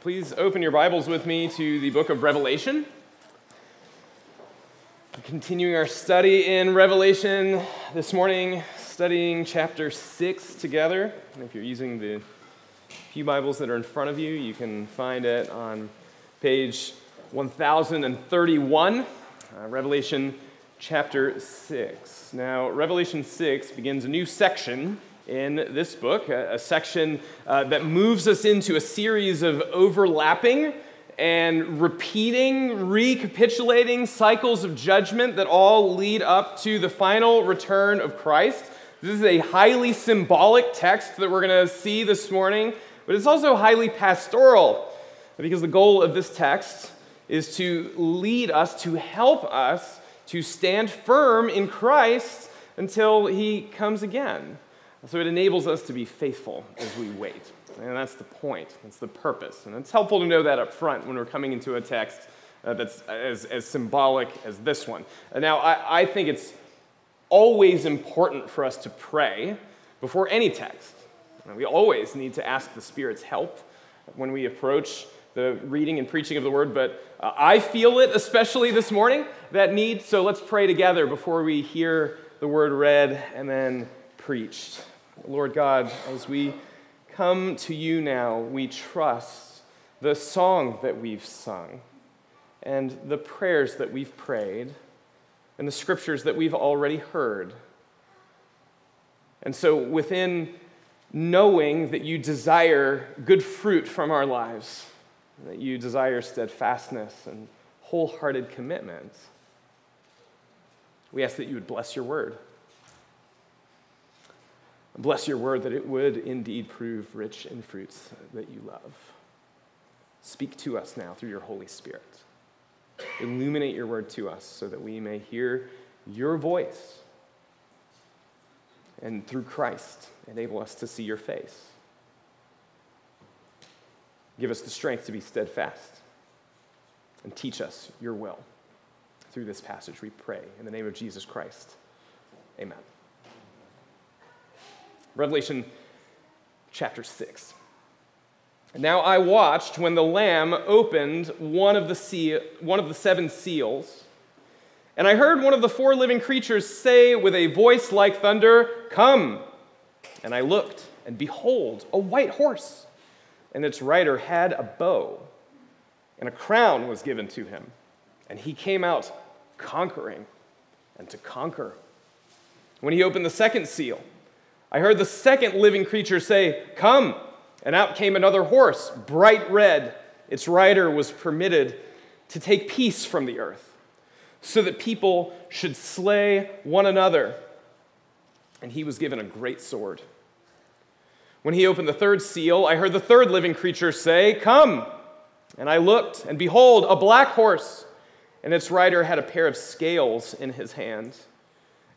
Please open your Bibles with me to the book of Revelation. Continuing our study in Revelation this morning, studying chapter 6 together. And if you're using the few Bibles that are in front of you, you can find it on page 1031, uh, Revelation chapter 6. Now, Revelation 6 begins a new section in this book, a, a section uh, that moves us into a series of overlapping and repeating, recapitulating cycles of judgment that all lead up to the final return of Christ. This is a highly symbolic text that we're going to see this morning, but it's also highly pastoral because the goal of this text is to lead us, to help us to stand firm in Christ until he comes again. So it enables us to be faithful as we wait. And that's the point, that's the purpose. And it's helpful to know that up front when we're coming into a text uh, that's as, as symbolic as this one. Now, I, I think it's always important for us to pray before any text. We always need to ask the Spirit's help when we approach the reading and preaching of the word, but uh, I feel it, especially this morning, that need. So let's pray together before we hear the word read and then preached. Lord God, as we come to you now, we trust the song that we've sung and the prayers that we've prayed and the scriptures that we've already heard. And so, within knowing that you desire good fruit from our lives, that you desire steadfastness and wholehearted commitment, we ask that you would bless your word. Bless your word that it would indeed prove rich in fruits that you love. Speak to us now through your Holy Spirit. Illuminate your word to us so that we may hear your voice. And through Christ, enable us to see your face. Give us the strength to be steadfast and teach us your will. Through this passage, we pray. In the name of Jesus Christ, amen. Revelation chapter 6. Now I watched when the Lamb opened one of the, one of the seven seals, and I heard one of the four living creatures say with a voice like thunder, Come! And I looked, and behold, a white horse, and its rider had a bow, and a crown was given to him, and he came out conquering and to conquer. When he opened the second seal, I heard the second living creature say, Come! And out came another horse, bright red. Its rider was permitted to take peace from the earth, so that people should slay one another. And he was given a great sword. When he opened the third seal, I heard the third living creature say, Come! And I looked, and behold, a black horse, and its rider had a pair of scales in his hand.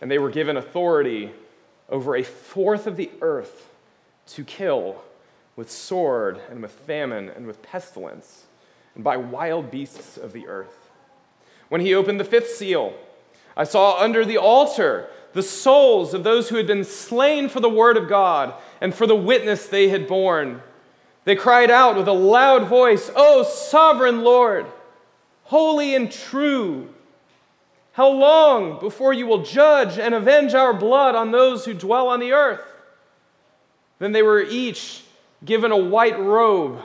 And they were given authority over a fourth of the earth to kill with sword and with famine and with pestilence and by wild beasts of the earth. When he opened the fifth seal, I saw under the altar the souls of those who had been slain for the word of God and for the witness they had borne. They cried out with a loud voice, O sovereign Lord, holy and true how long before you will judge and avenge our blood on those who dwell on the earth? Then they were each given a white robe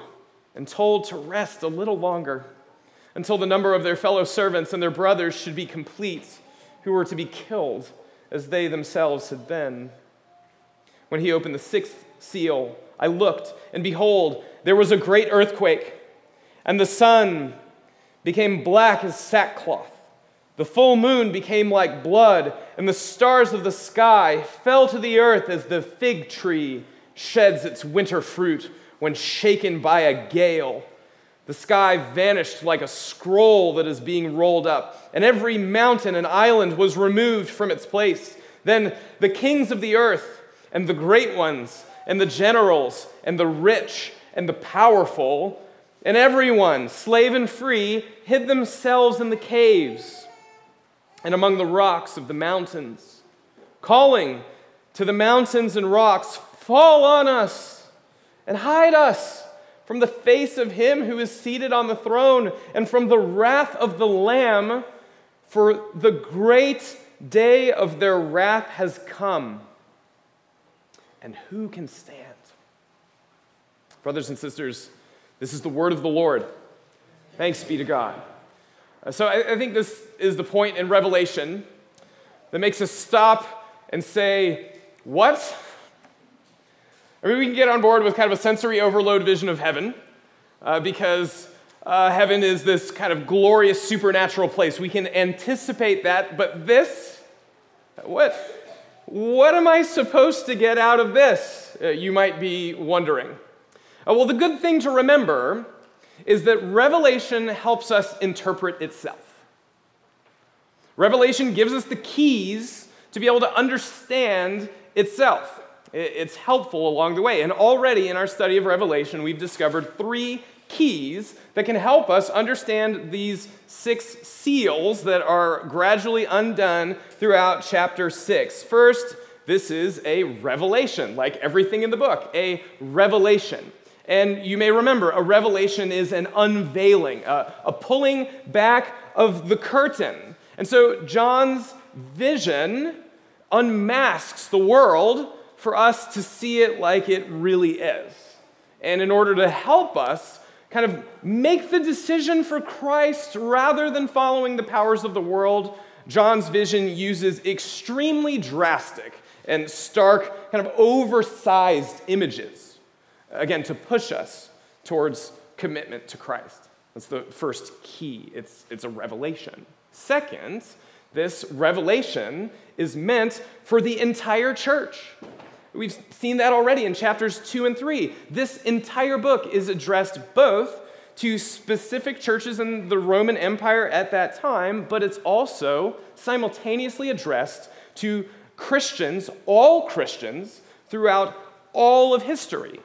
and told to rest a little longer until the number of their fellow servants and their brothers should be complete, who were to be killed as they themselves had been. When he opened the sixth seal, I looked, and behold, there was a great earthquake, and the sun became black as sackcloth the full moon became like blood, and the stars of the sky fell to the earth as the fig tree sheds its winter fruit when shaken by a gale. The sky vanished like a scroll that is being rolled up, and every mountain and island was removed from its place. Then the kings of the earth, and the great ones, and the generals, and the rich, and the powerful, and everyone, slave and free, hid themselves in the caves and among the rocks of the mountains, calling to the mountains and rocks, Fall on us and hide us from the face of him who is seated on the throne and from the wrath of the Lamb, for the great day of their wrath has come. And who can stand? Brothers and sisters, this is the word of the Lord. Thanks be to God. Uh, so I, I think this is the point in Revelation that makes us stop and say, What? I mean, we can get on board with kind of a sensory overload vision of heaven uh, because uh, heaven is this kind of glorious supernatural place. We can anticipate that, but this, what, what am I supposed to get out of this? Uh, you might be wondering. Uh, well, the good thing to remember is that Revelation helps us interpret itself. Revelation gives us the keys to be able to understand itself. It's helpful along the way. And already in our study of Revelation, we've discovered three keys that can help us understand these six seals that are gradually undone throughout chapter six. First, this is a revelation, like everything in the book, a revelation. And you may remember, a revelation is an unveiling, a, a pulling back of the curtain. And so John's vision unmasks the world for us to see it like it really is. And in order to help us kind of make the decision for Christ rather than following the powers of the world, John's vision uses extremely drastic and stark, kind of oversized images, again, to push us towards commitment to Christ. That's the first key. It's, it's a revelation. Second, this revelation is meant for the entire church. We've seen that already in chapters 2 and 3. This entire book is addressed both to specific churches in the Roman Empire at that time, but it's also simultaneously addressed to Christians, all Christians, throughout all of history.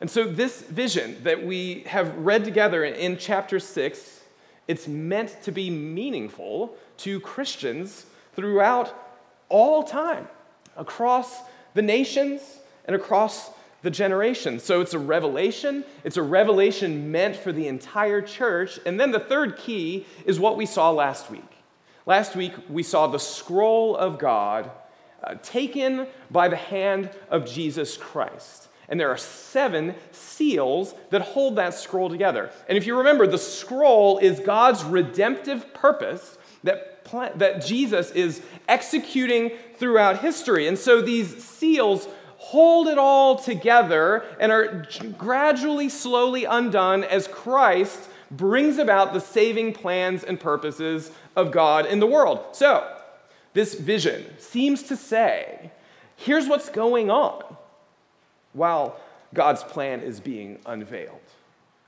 And so, this vision that we have read together in chapter 6, it's meant to be meaningful to Christians throughout all time, across the nations and across the generations. So it's a revelation. It's a revelation meant for the entire church. And then the third key is what we saw last week. Last week, we saw the scroll of God uh, taken by the hand of Jesus Christ. And there are seven seals that hold that scroll together. And if you remember, the scroll is God's redemptive purpose that, that Jesus is executing throughout history. And so these seals hold it all together and are gradually, slowly undone as Christ brings about the saving plans and purposes of God in the world. So, this vision seems to say here's what's going on while God's plan is being unveiled.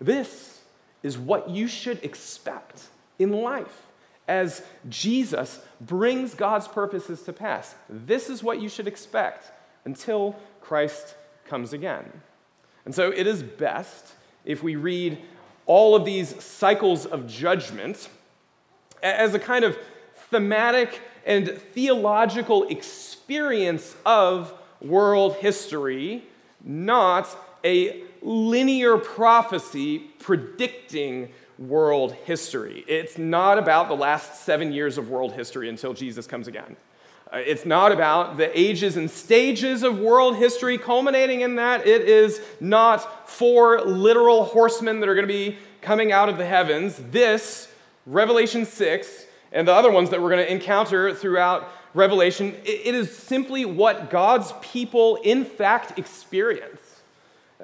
This is what you should expect in life as Jesus brings God's purposes to pass. This is what you should expect until Christ comes again. And so it is best if we read all of these cycles of judgment as a kind of thematic and theological experience of world history, not a linear prophecy predicting world history. It's not about the last seven years of world history until Jesus comes again. Uh, it's not about the ages and stages of world history culminating in that. It is not four literal horsemen that are going to be coming out of the heavens. This, Revelation 6, and the other ones that we're going to encounter throughout Revelation, it is simply what God's people in fact experience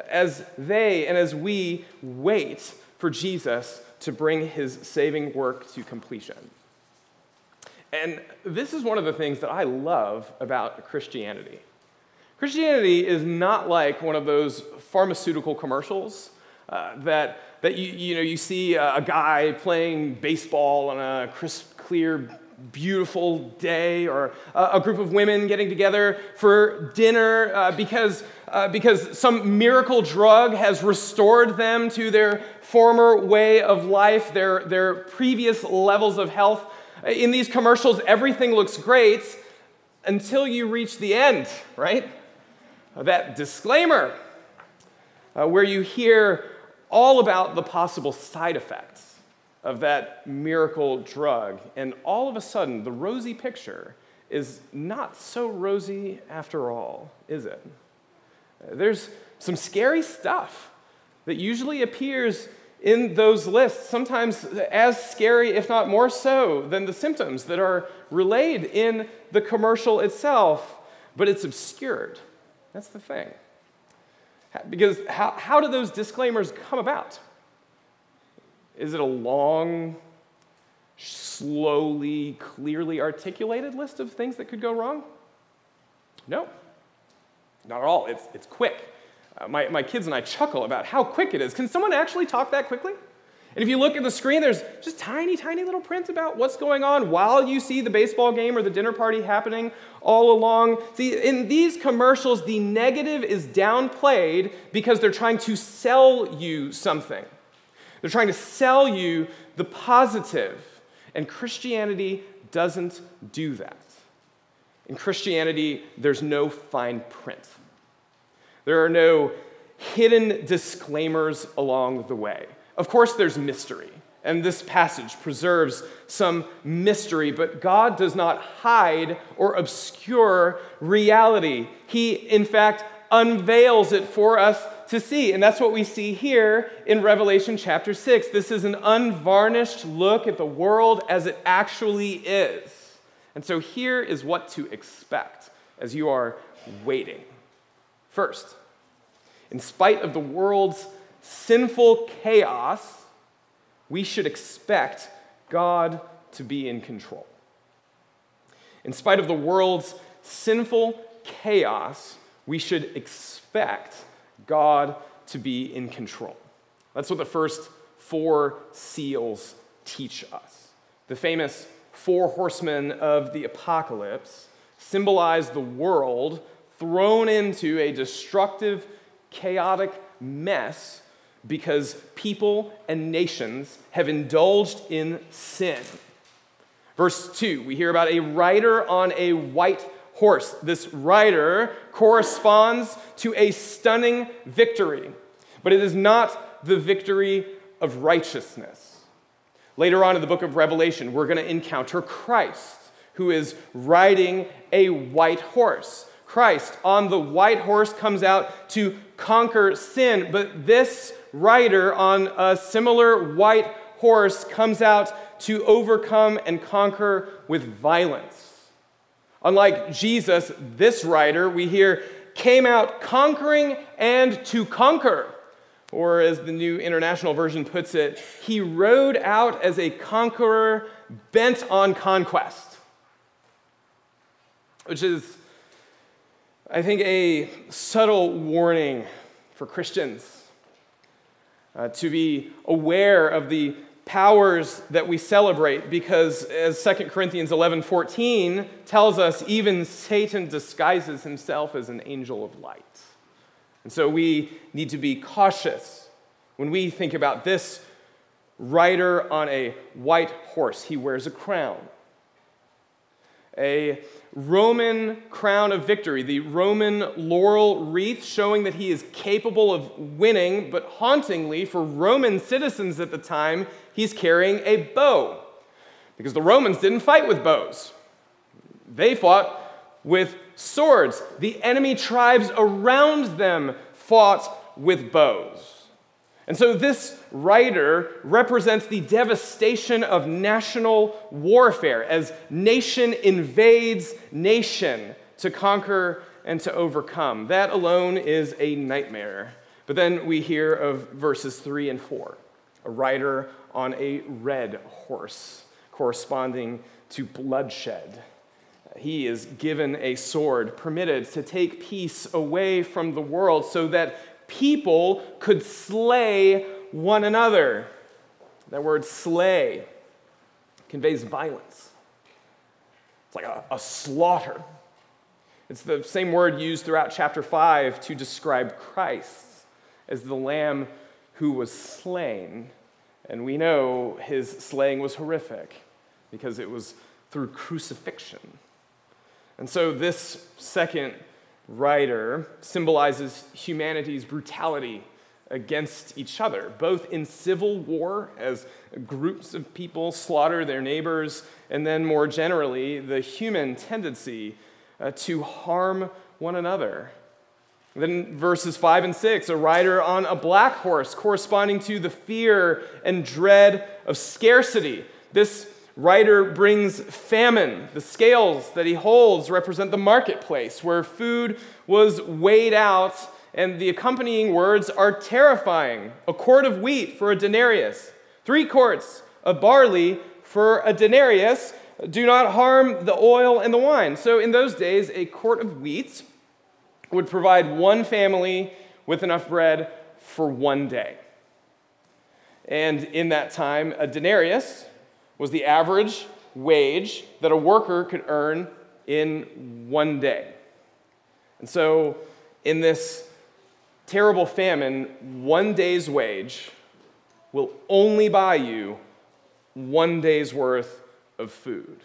as they and as we wait for Jesus to bring his saving work to completion. And this is one of the things that I love about Christianity. Christianity is not like one of those pharmaceutical commercials uh, that, that you, you, know, you see a, a guy playing baseball on a crisp, clear, beautiful day, or a, group of women getting together for dinner uh, because, uh, because some miracle drug has restored them to their former way of life, their, their previous levels of health. In these commercials, everything looks great until you reach the end, right? that disclaimer, uh, where you hear all about the possible side effects of that miracle drug, and all of a sudden, the rosy picture is not so rosy after all, is it? There's some scary stuff that usually appears in those lists, sometimes as scary, if not more so, than the symptoms that are relayed in the commercial itself, but it's obscured that's the thing. Because how, how do those disclaimers come about? Is it a long, slowly, clearly articulated list of things that could go wrong? No, not at all. It's, it's quick. Uh, my, my kids and I chuckle about how quick it is. Can someone actually talk that quickly? And if you look at the screen, there's just tiny, tiny little prints about what's going on while you see the baseball game or the dinner party happening all along. See, in these commercials, the negative is downplayed because they're trying to sell you something. They're trying to sell you the positive. And Christianity doesn't do that. In Christianity, there's no fine print. There are no hidden disclaimers along the way. Of course, there's mystery, and this passage preserves some mystery, but God does not hide or obscure reality. He, in fact, unveils it for us to see. And that's what we see here in Revelation chapter 6. This is an unvarnished look at the world as it actually is. And so here is what to expect as you are waiting. First, in spite of the world's sinful chaos, we should expect God to be in control. In spite of the world's sinful chaos, we should expect God to be in control. That's what the first four seals teach us. The famous four horsemen of the apocalypse symbolize the world thrown into a destructive, chaotic mess because people and nations have indulged in sin. Verse 2, we hear about a rider on a white horse. This rider corresponds to a stunning victory, but it is not the victory of righteousness. Later on in the book of Revelation, we're going to encounter Christ, who is riding a white horse. Christ on the white horse comes out to conquer sin, but this rider on a similar white horse comes out to overcome and conquer with violence. Unlike Jesus, this writer, we hear, came out conquering and to conquer. Or, as the New International Version puts it, he rode out as a conqueror bent on conquest. Which is, I think, a subtle warning for Christians uh, to be aware of the powers that we celebrate because as 2 corinthians 11:14 tells us even satan disguises himself as an angel of light. And so we need to be cautious when we think about this rider on a white horse. He wears a crown. A Roman crown of victory, the Roman laurel wreath, showing that he is capable of winning, but hauntingly, for Roman citizens at the time, he's carrying a bow. Because the Romans didn't fight with bows, they fought with swords. The enemy tribes around them fought with bows. And so this rider represents the devastation of national warfare as nation invades nation to conquer and to overcome. That alone is a nightmare. But then we hear of verses 3 and 4 a rider on a red horse, corresponding to bloodshed. he is given a sword, permitted to take peace away from the world so that people could slay one another. That word slay conveys violence. It's like a, a slaughter. It's the same word used throughout chapter 5 to describe Christ as the lamb who was slain. And we know his slaying was horrific because it was through crucifixion. And so this second rider symbolizes humanity's brutality against each other, both in civil war, as groups of people slaughter their neighbors, and then more generally, the human tendency uh, to harm one another. Then verses 5 and 6, a rider on a black horse, corresponding to the fear and dread of scarcity. This rider brings famine. The scales that he holds represent the marketplace where food was weighed out, and the accompanying words are terrifying. A quart of wheat for a denarius, three quarts of barley for a denarius. Do not harm the oil and the wine. So, in those days, a quart of wheat would provide one family with enough bread for one day. And in that time, a denarius was the average wage that a worker could earn in one day. And so, in this terrible famine, one day's wage will only buy you one day's worth of food.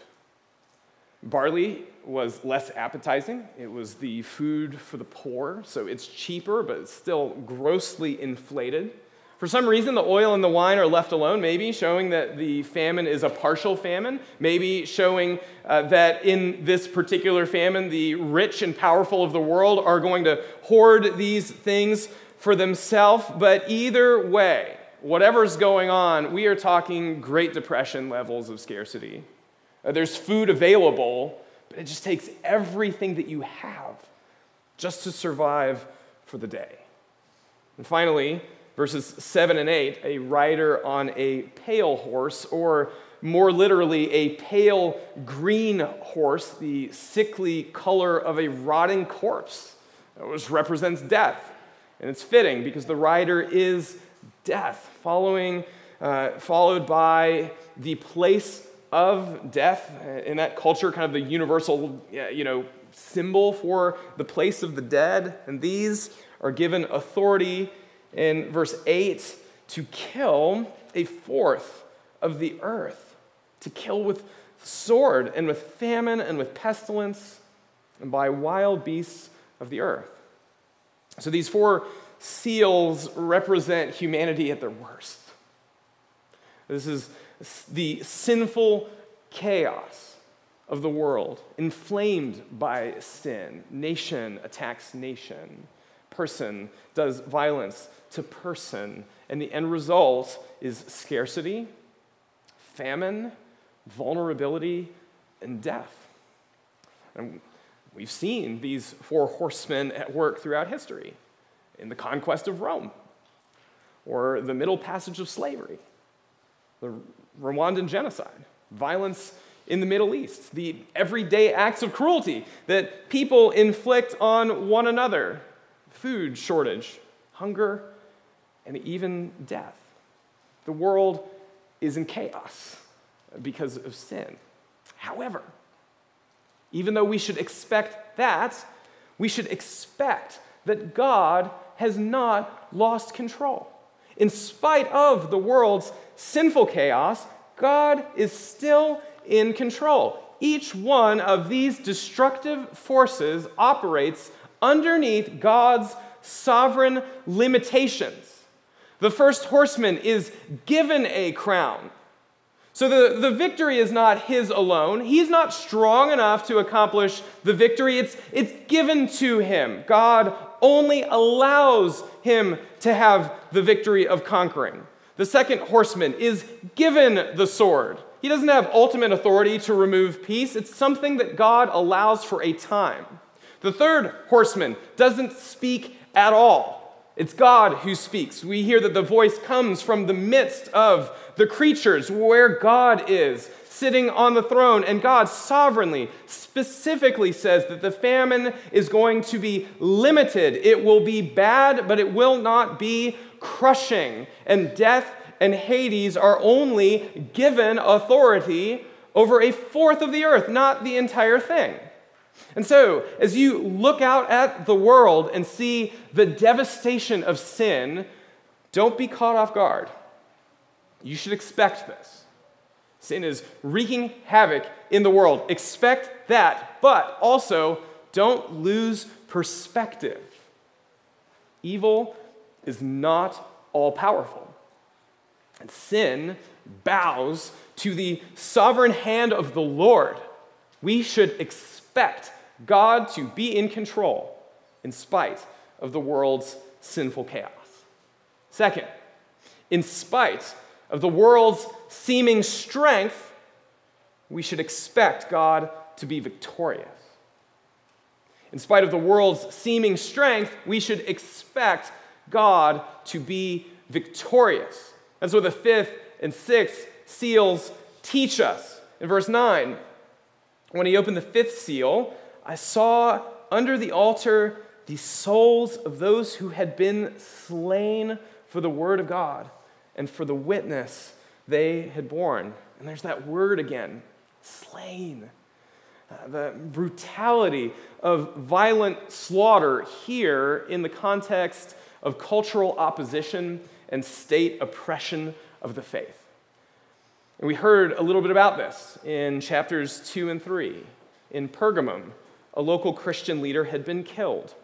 Barley was less appetizing. It was the food for the poor, so it's cheaper, but it's still grossly inflated. For some reason, the oil and the wine are left alone, maybe showing that the famine is a partial famine, maybe showing uh, that in this particular famine, the rich and powerful of the world are going to hoard these things for themselves. But either way, whatever's going on, we are talking Great Depression levels of scarcity. Uh, there's food available, but it just takes everything that you have just to survive for the day. And finally, verses 7 and 8, a rider on a pale horse, or more literally, a pale green horse, the sickly color of a rotting corpse, which represents death. And it's fitting because the rider is death, following, uh, followed by the place of death. Uh, in that culture, kind of the universal, you know, symbol for the place of the dead. And these are given authority in verse 8 to kill a fourth of the earth, to kill with sword and with famine and with pestilence and by wild beasts of the earth. So these four seals represent humanity at their worst. This is the sinful chaos of the world, inflamed by sin. Nation attacks nation, person does violence to person. And the end result is scarcity, famine, vulnerability, and death. And we've seen these four horsemen at work throughout history in the conquest of Rome, or the Middle Passage of slavery, the Rwandan genocide, violence in the Middle East, the everyday acts of cruelty that people inflict on one another, food shortage, hunger, and even death. The world is in chaos because of sin. However, even though we should expect that, we should expect that God has not lost control. In spite of the world's sinful chaos, God is still in control. Each one of these destructive forces operates underneath God's sovereign limitations. The first horseman is given a crown. So the, the victory is not his alone. He's not strong enough to accomplish the victory. It's, it's given to him. God only allows him to have the victory of conquering. The second horseman is given the sword. He doesn't have ultimate authority to remove peace, it's something that God allows for a time. The third horseman doesn't speak at all. It's God who speaks. We hear that the voice comes from the midst of the creatures where God is sitting on the throne. And God sovereignly, specifically says that the famine is going to be limited. It will be bad, but it will not be crushing. And death and Hades are only given authority over a fourth of the earth, not the entire thing. And so, as you look out at the world and see the devastation of sin, don't be caught off guard. You should expect this. Sin is wreaking havoc in the world. Expect that, but also don't lose perspective. Evil is not all powerful, and sin bows to the sovereign hand of the Lord. We should expect God to be in control in spite of the world's sinful chaos. Second, in spite of the world's seeming strength, we should expect God to be victorious. In spite of the world's seeming strength, we should expect God to be victorious. That's what the fifth and sixth seals teach us. In verse 9, when he opened the fifth seal, I saw under the altar the souls of those who had been slain for the word of God and for the witness they had borne. And there's that word again slain. Uh, the brutality of violent slaughter here in the context of cultural opposition and state oppression of the faith. And we heard a little bit about this in chapters 2 and 3 in Pergamum a local Christian leader had been killed.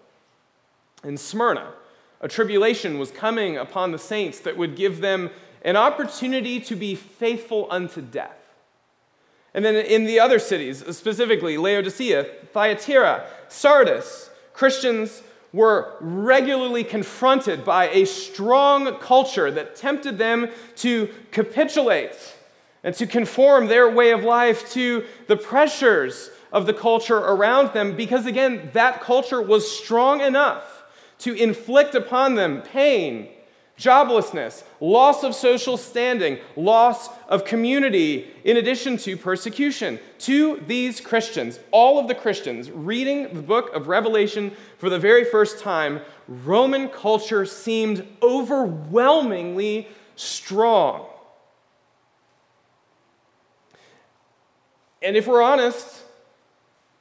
In Smyrna, a tribulation was coming upon the saints that would give them an opportunity to be faithful unto death. And then in the other cities, specifically Laodicea, Thyatira, Sardis, Christians were regularly confronted by a strong culture that tempted them to capitulate and to conform their way of life to the pressures of the culture around them because, again, that culture was strong enough to inflict upon them pain, joblessness, loss of social standing, loss of community, in addition to persecution. To these Christians, all of the Christians reading the book of Revelation for the very first time, Roman culture seemed overwhelmingly strong. And if we're honest,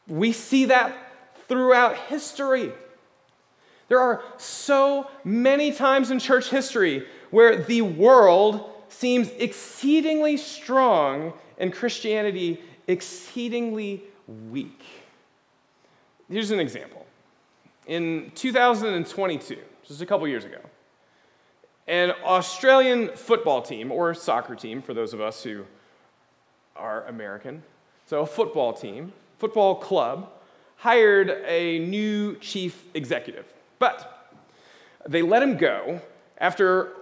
we see that throughout history. There are so many times in church history where the world seems exceedingly strong and Christianity exceedingly weak. Here's an example. In 2022, just a couple years ago, an Australian football team, or soccer team for those of us who are American, so a football team, football club hired a new chief executive. But they let him go after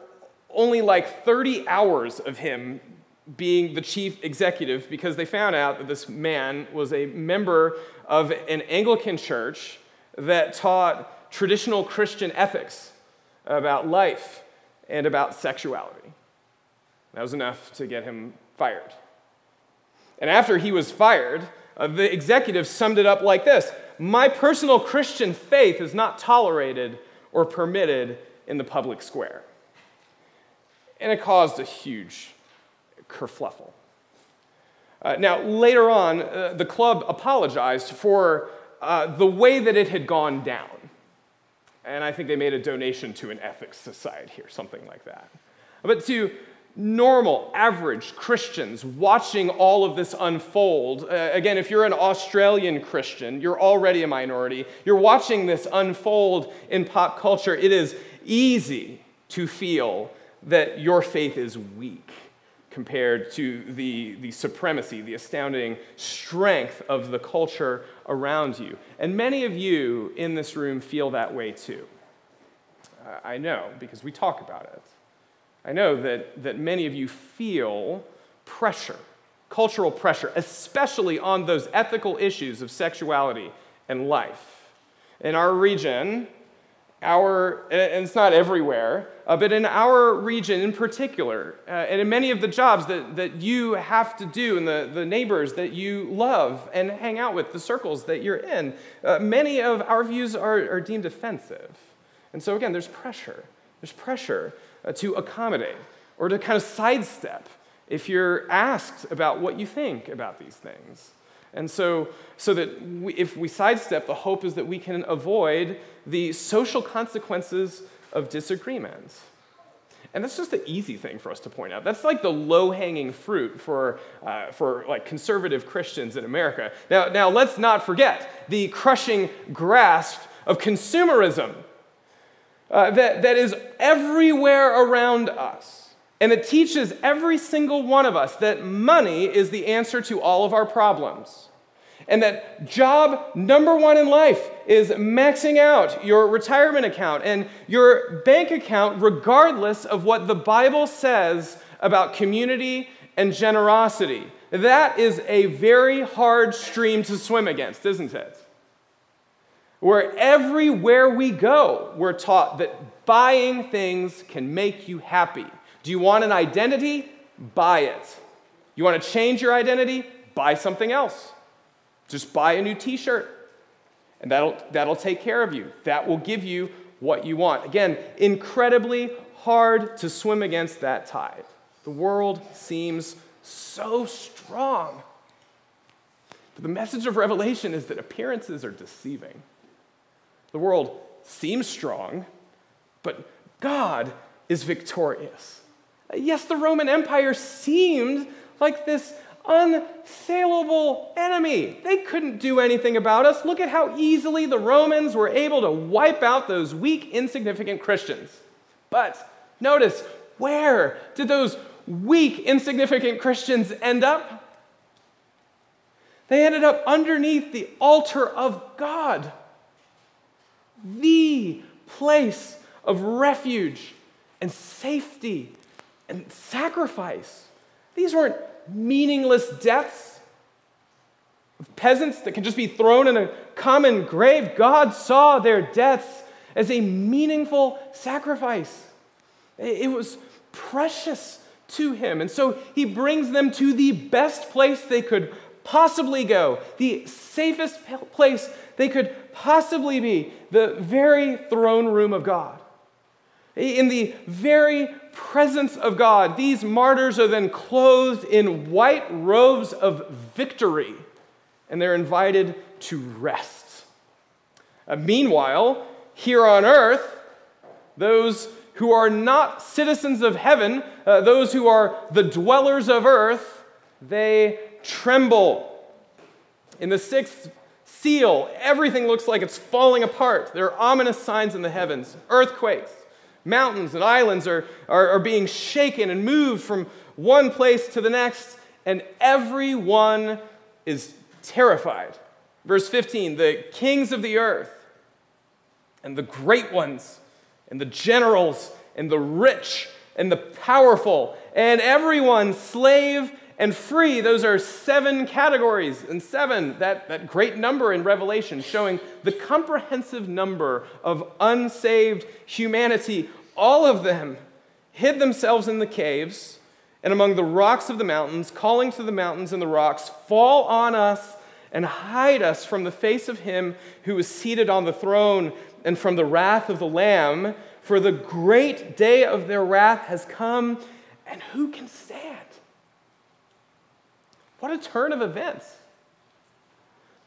only like 30 hours of him being the chief executive because they found out that this man was a member of an Anglican church that taught traditional Christian ethics about life and about sexuality. That was enough to get him fired. And after he was fired, uh, the executive summed it up like this My personal Christian faith is not tolerated or permitted in the public square. And it caused a huge kerfluffle. Uh, now, later on, uh, the club apologized for uh, the way that it had gone down. And I think they made a donation to an ethics society or something like that. But to normal, average Christians watching all of this unfold. Uh, again, if you're an Australian Christian, you're already a minority. You're watching this unfold in pop culture. It is easy to feel that your faith is weak compared to the, the supremacy, the astounding strength of the culture around you. And many of you in this room feel that way too. I know because we talk about it. I know that, that many of you feel pressure, cultural pressure, especially on those ethical issues of sexuality and life. In our region, our, and it's not everywhere, uh, but in our region in particular, uh, and in many of the jobs that, that you have to do, and the, the neighbors that you love and hang out with, the circles that you're in, uh, many of our views are, are deemed offensive. And so, again, there's pressure. There's pressure to accommodate or to kind of sidestep if you're asked about what you think about these things. And so, so that we, if we sidestep, the hope is that we can avoid the social consequences of disagreement. And that's just the easy thing for us to point out. That's like the low-hanging fruit for, uh, for like conservative Christians in America. Now, now, let's not forget the crushing grasp of consumerism uh, that, that is everywhere around us. And it teaches every single one of us that money is the answer to all of our problems. And that job number one in life is maxing out your retirement account and your bank account, regardless of what the Bible says about community and generosity. That is a very hard stream to swim against, isn't it? Where everywhere we go, we're taught that buying things can make you happy. Do you want an identity? Buy it. You want to change your identity? Buy something else. Just buy a new t shirt, and that'll, that'll take care of you. That will give you what you want. Again, incredibly hard to swim against that tide. The world seems so strong. But the message of Revelation is that appearances are deceiving. The world seems strong, but God is victorious. Yes, the Roman Empire seemed like this unsaleable enemy. They couldn't do anything about us. Look at how easily the Romans were able to wipe out those weak, insignificant Christians. But notice, where did those weak, insignificant Christians end up? They ended up underneath the altar of God, the place of refuge and safety and sacrifice. These weren't meaningless deaths of peasants that can just be thrown in a common grave. God saw their deaths as a meaningful sacrifice. It was precious to him. And so he brings them to the best place they could possibly go, the safest place they could possibly be, the very throne room of God. In the very presence of God, these martyrs are then clothed in white robes of victory, and they're invited to rest. Uh, meanwhile, here on earth, those who are not citizens of heaven, uh, those who are the dwellers of earth, they tremble. In the sixth seal, everything looks like it's falling apart. There are ominous signs in the heavens earthquakes, Mountains and islands are, are, are being shaken and moved from one place to the next, and everyone is terrified. Verse 15 the kings of the earth, and the great ones, and the generals, and the rich, and the powerful, and everyone, slave and free. Those are seven categories, and seven, that, that great number in Revelation, showing the comprehensive number of unsaved humanity all of them hid themselves in the caves and among the rocks of the mountains, calling to the mountains and the rocks, Fall on us and hide us from the face of him who is seated on the throne and from the wrath of the Lamb, for the great day of their wrath has come, and who can stand? What a turn of events.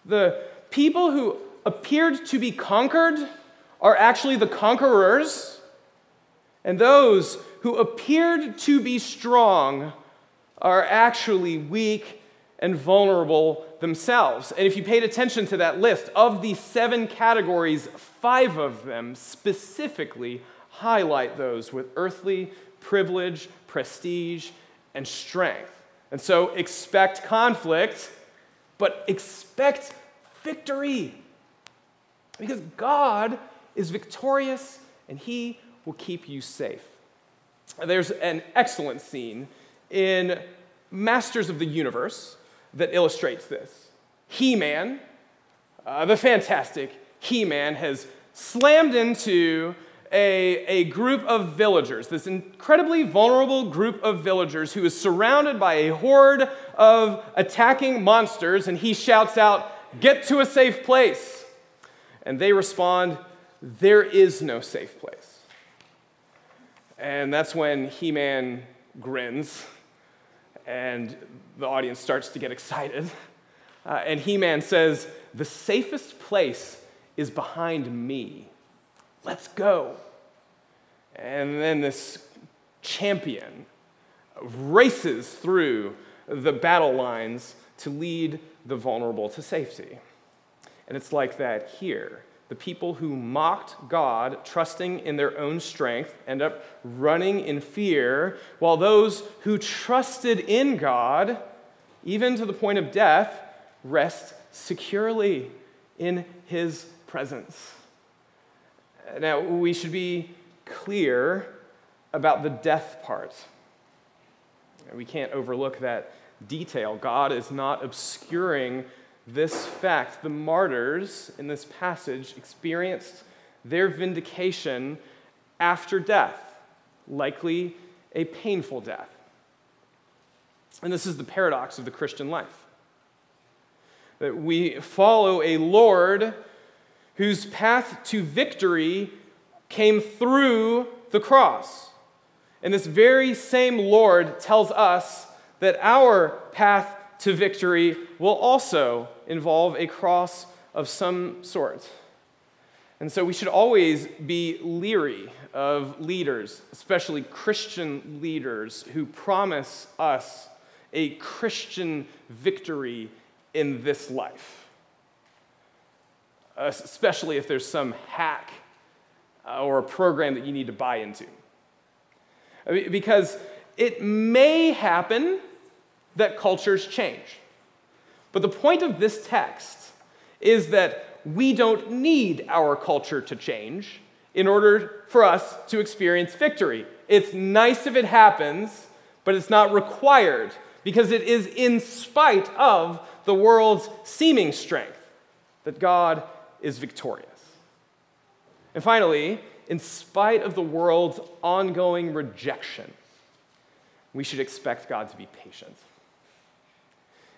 The people who appeared to be conquered are actually the conquerors and those who appeared to be strong are actually weak and vulnerable themselves. And if you paid attention to that list, of the seven categories, five of them specifically highlight those with earthly privilege, prestige, and strength. And so expect conflict, but expect victory. Because God is victorious and He will keep you safe. There's an excellent scene in Masters of the Universe that illustrates this. He Man, uh, the fantastic He Man, has slammed into a, a group of villagers, this incredibly vulnerable group of villagers who is surrounded by a horde of attacking monsters, and he shouts out, Get to a safe place. And they respond, There is no safe place. And that's when He Man grins, and the audience starts to get excited. Uh, and He Man says, The safest place is behind me. Let's go. And then this champion races through the battle lines to lead the vulnerable to safety. And it's like that here. The people who mocked God, trusting in their own strength, end up running in fear, while those who trusted in God, even to the point of death, rest securely in his presence. Now, we should be clear about the death part. We can't overlook that detail. God is not obscuring this fact. The martyrs in this passage experienced their vindication after death, likely a painful death. And this is the paradox of the Christian life that we follow a Lord whose path to victory came through the cross. And this very same Lord tells us that our path to victory will also involve a cross of some sort. And so we should always be leery of leaders, especially Christian leaders, who promise us a Christian victory in this life. Especially if there's some hack uh, or a program that you need to buy into. Because it may happen that cultures change. But the point of this text is that we don't need our culture to change in order for us to experience victory. It's nice if it happens, but it's not required because it is in spite of the world's seeming strength that God is victorious. And finally, in spite of the world's ongoing rejection, we should expect God to be patient.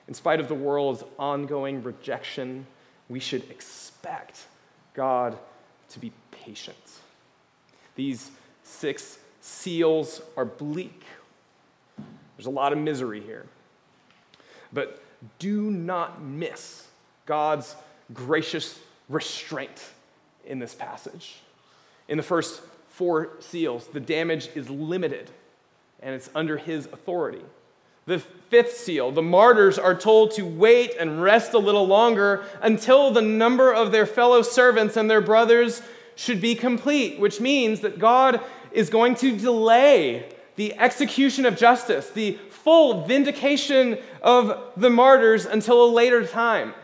In spite of the world's ongoing rejection, we should expect God to be patient. These six seals are bleak. There's a lot of misery here. But do not miss God's gracious restraint in this passage. In the first four seals, the damage is limited and it's under his authority. The fifth seal, the martyrs are told to wait and rest a little longer until the number of their fellow servants and their brothers should be complete, which means that God is going to delay the execution of justice, the full vindication of the martyrs until a later time,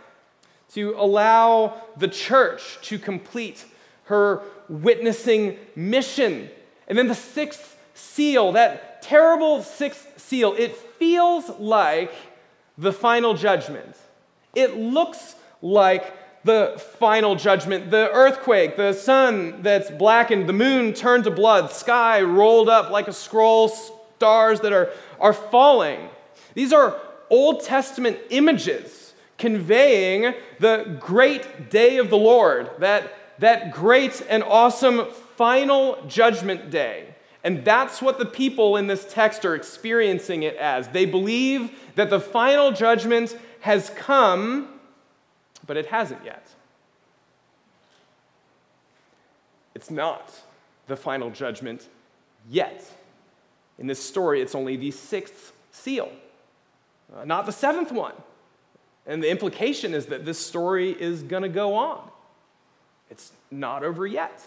to allow the church to complete her witnessing mission. And then the sixth seal, that terrible sixth seal, it feels like the final judgment. It looks like the final judgment the earthquake, the sun that's blackened, the moon turned to blood, sky rolled up like a scroll, stars that are, are falling. These are Old Testament images conveying the great day of the Lord, that, that great and awesome final judgment day. And that's what the people in this text are experiencing it as. They believe that the final judgment has come, but it hasn't yet. It's not the final judgment yet. In this story, it's only the sixth seal, uh, not the seventh one. And the implication is that this story is going to go on. It's not over yet.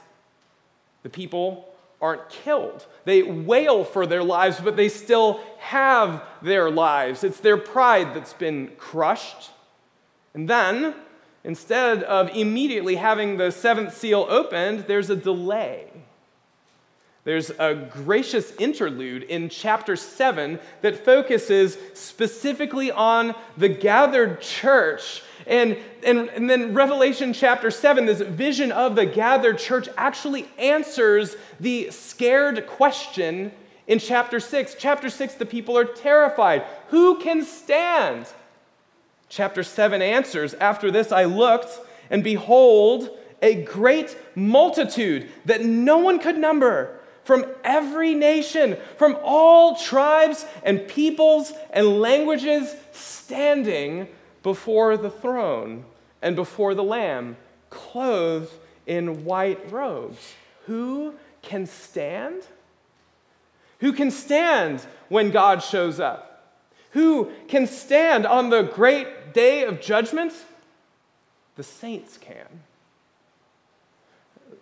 The people aren't killed. They wail for their lives, but they still have their lives. It's their pride that's been crushed. And then, instead of immediately having the seventh seal opened, there's a delay. There's a gracious interlude in chapter 7 that focuses specifically on the gathered church. And, and, and then Revelation chapter 7, this vision of the gathered church actually answers the scared question in chapter 6. Chapter 6, the people are terrified. Who can stand? Chapter 7 answers After this I looked, and behold, a great multitude that no one could number from every nation, from all tribes and peoples and languages, standing before the throne and before the Lamb, clothed in white robes. Who can stand? Who can stand when God shows up? Who can stand on the great day of judgment? The saints can.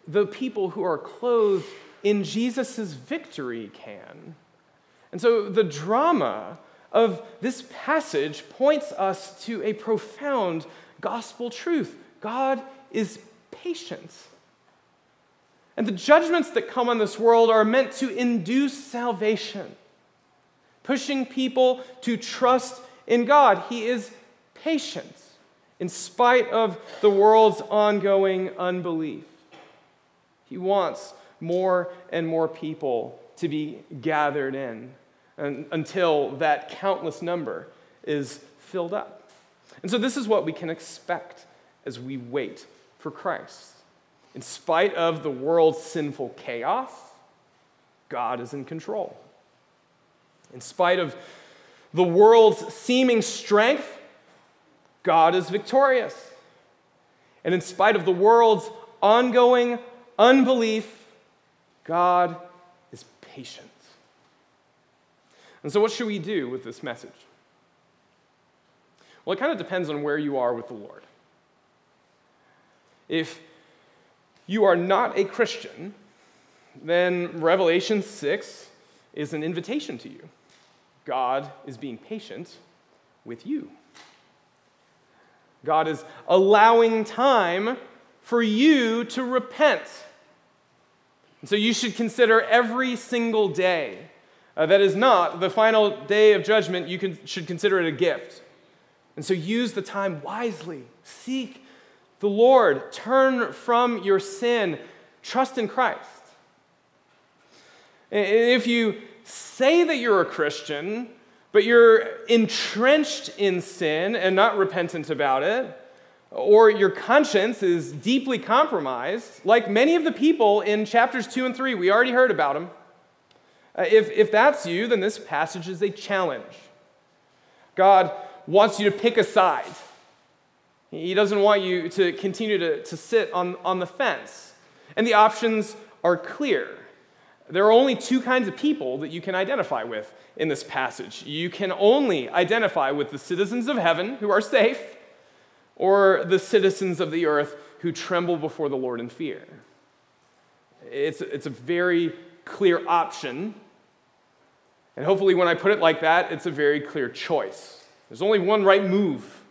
The people who are clothed in Jesus' victory can. And so the drama of this passage points us to a profound gospel truth God is patient. And the judgments that come on this world are meant to induce salvation, pushing people to trust in God. He is patient in spite of the world's ongoing unbelief. He wants more and more people to be gathered in until that countless number is filled up. And so, this is what we can expect as we wait for Christ. In spite of the world's sinful chaos, God is in control. In spite of the world's seeming strength, God is victorious. And in spite of the world's ongoing unbelief, God is patient. And so, what should we do with this message? Well, it kind of depends on where you are with the Lord. If you are not a Christian, then Revelation 6 is an invitation to you. God is being patient with you. God is allowing time for you to repent and so you should consider every single day uh, that is not the final day of judgment, you can, should consider it a gift. And so use the time wisely. Seek the Lord. Turn from your sin. Trust in Christ. If you say that you're a Christian, but you're entrenched in sin and not repentant about it, or your conscience is deeply compromised, like many of the people in chapters 2 and 3, we already heard about them. Uh, if, if that's you, then this passage is a challenge. God wants you to pick a side. He doesn't want you to continue to, to sit on, on the fence. And the options are clear. There are only two kinds of people that you can identify with in this passage. You can only identify with the citizens of heaven who are safe or the citizens of the earth who tremble before the Lord in fear. It's, it's a very clear option. And hopefully, when I put it like that, it's a very clear choice. There's only one right move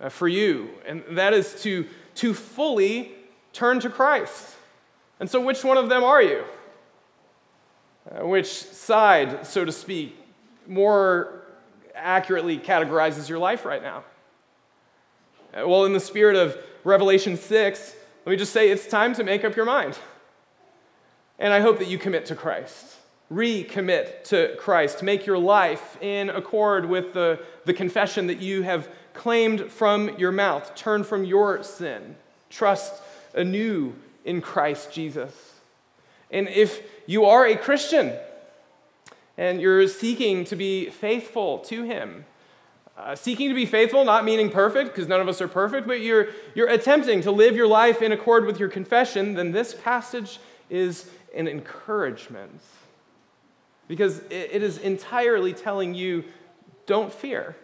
uh, for you, and that is to, to fully turn to Christ. And so, which one of them are you? Uh, which side, so to speak, more accurately categorizes your life right now? Uh, well, in the spirit of Revelation 6, let me just say it's time to make up your mind. And I hope that you commit to Christ. Recommit to Christ. Make your life in accord with the, the confession that you have claimed from your mouth. Turn from your sin. Trust anew in Christ Jesus. And if you are a Christian and you're seeking to be faithful to Him, uh, seeking to be faithful, not meaning perfect, because none of us are perfect, but you're, you're attempting to live your life in accord with your confession, then this passage is an encouragement. Because it, it is entirely telling you don't fear,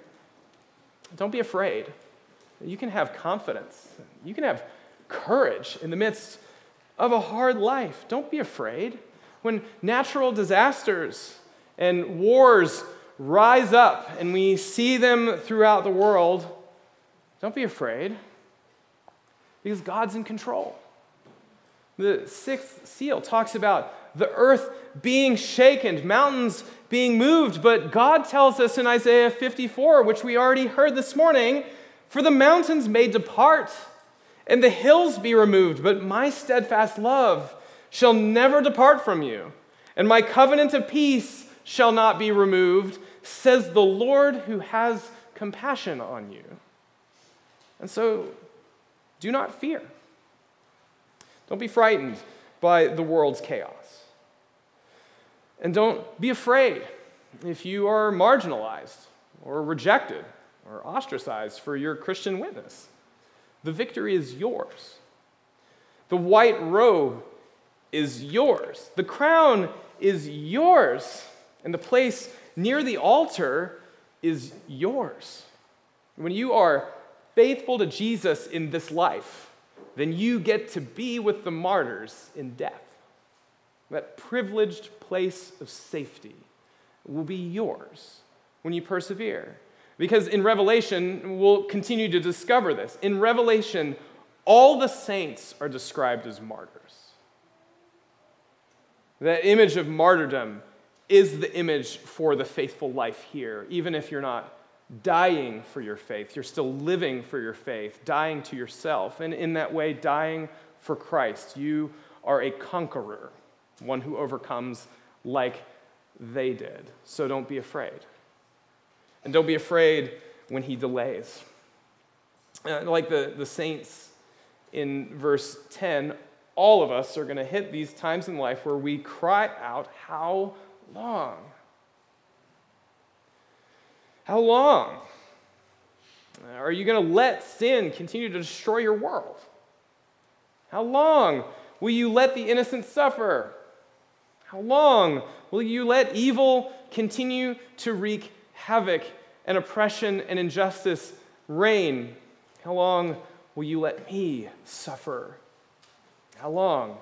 don't be afraid. You can have confidence, you can have courage in the midst of a hard life. Don't be afraid. When natural disasters and wars rise up and we see them throughout the world, don't be afraid because God's in control. The sixth seal talks about the earth being shaken, mountains being moved, but God tells us in Isaiah 54, which we already heard this morning, for the mountains may depart and the hills be removed, but my steadfast love shall never depart from you, and my covenant of peace shall not be removed, says the Lord who has compassion on you. And so do not fear. Don't be frightened by the world's chaos. And don't be afraid if you are marginalized or rejected or ostracized for your Christian witness. The victory is yours. The white robe is yours. The crown is yours. And the place near the altar is yours. When you are faithful to Jesus in this life, then you get to be with the martyrs in death. That privileged place of safety will be yours when you persevere. Because in Revelation, we'll continue to discover this. In Revelation, all the saints are described as martyrs. That image of martyrdom is the image for the faithful life here, even if you're not dying for your faith. You're still living for your faith, dying to yourself, and in that way, dying for Christ. You are a conqueror, one who overcomes like they did. So don't be afraid. And don't be afraid when he delays. Uh, like the, the saints in verse 10, all of us are going to hit these times in life where we cry out, How long? How long? Are you going to let sin continue to destroy your world? How long will you let the innocent suffer? How long will you let evil continue to wreak havoc and oppression and injustice reign? How long will you let me suffer? How long?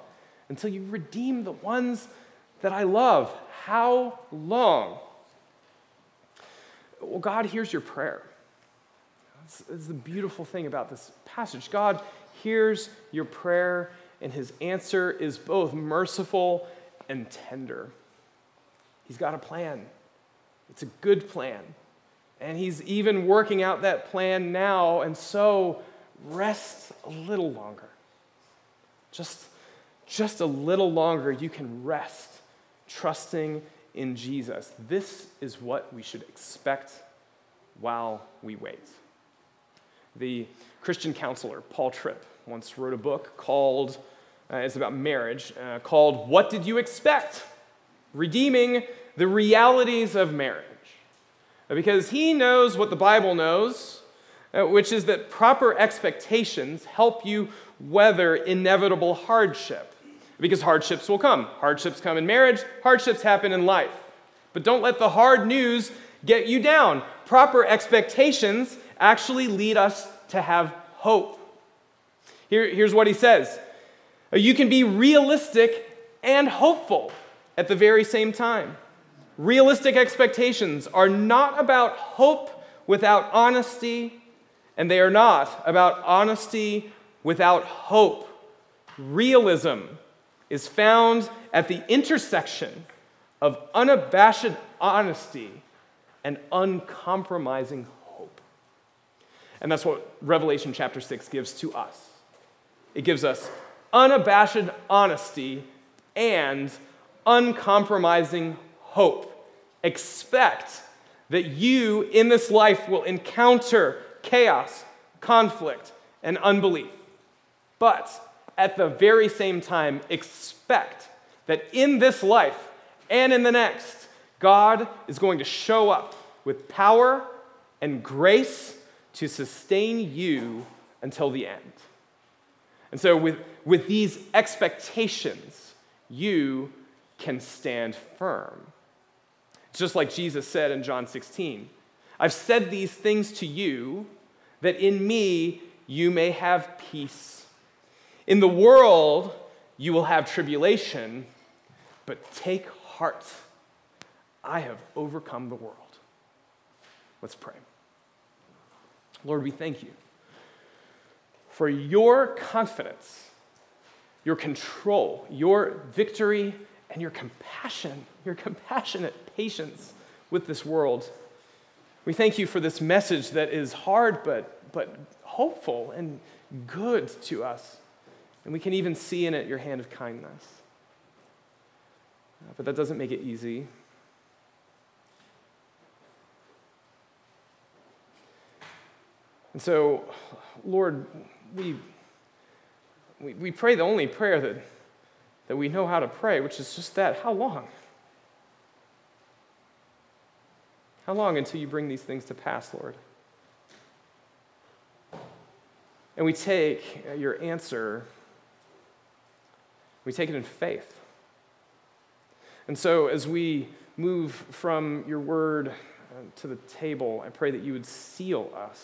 Until you redeem the ones that I love. How long? Well, God hears your prayer. That's, the beautiful thing about this passage. God hears your prayer, and his answer is both merciful and tender. He's got a plan, it's a good plan. And he's even working out that plan now, and so rest a little longer. Just, just a little longer, you can rest, trusting in Jesus. This is what we should expect while we wait. The Christian counselor, Paul Tripp, once wrote a book called, uh, it's about marriage, uh, called What Did You Expect? Redeeming the Realities of Marriage. Because he knows what the Bible knows, uh, which is that proper expectations help you weather inevitable hardship because hardships will come. Hardships come in marriage, hardships happen in life. But don't let the hard news get you down. Proper expectations actually lead us to have hope. Here, here's what he says uh, You can be realistic and hopeful at the very same time. Realistic expectations are not about hope without honesty, and they are not about honesty without hope. Realism is found at the intersection of unabashed honesty and uncompromising hope. And that's what Revelation chapter 6 gives to us. It gives us unabashed honesty and uncompromising hope. Expect that you in this life will encounter chaos, conflict, and unbelief. But at the very same time, expect that in this life and in the next, God is going to show up with power and grace to sustain you until the end. And so, with, with these expectations, you can stand firm. Just like Jesus said in John 16 I've said these things to you that in me you may have peace. In the world, you will have tribulation, but take heart. I have overcome the world. Let's pray. Lord, we thank you for your confidence, your control, your victory, and your compassion, your compassionate patience with this world. We thank you for this message that is hard but, but hopeful and good to us. And we can even see in it your hand of kindness. Uh, but that doesn't make it easy. And so, Lord, we, we, we pray the only prayer that, that we know how to pray, which is just that how long? How long until you bring these things to pass, Lord? And we take your answer, we take it in faith. And so, as we move from your word uh, to the table, I pray that you would seal us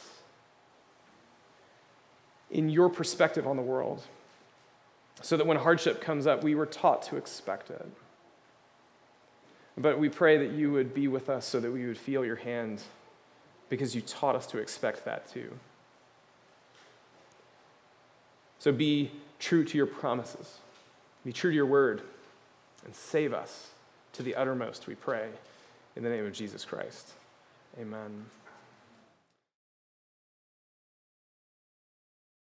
in your perspective on the world so that when hardship comes up, we were taught to expect it. But we pray that you would be with us so that we would feel your hand because you taught us to expect that too. So be true to your promises, be true to your word, and save us to the uttermost, we pray. In the name of Jesus Christ. Amen.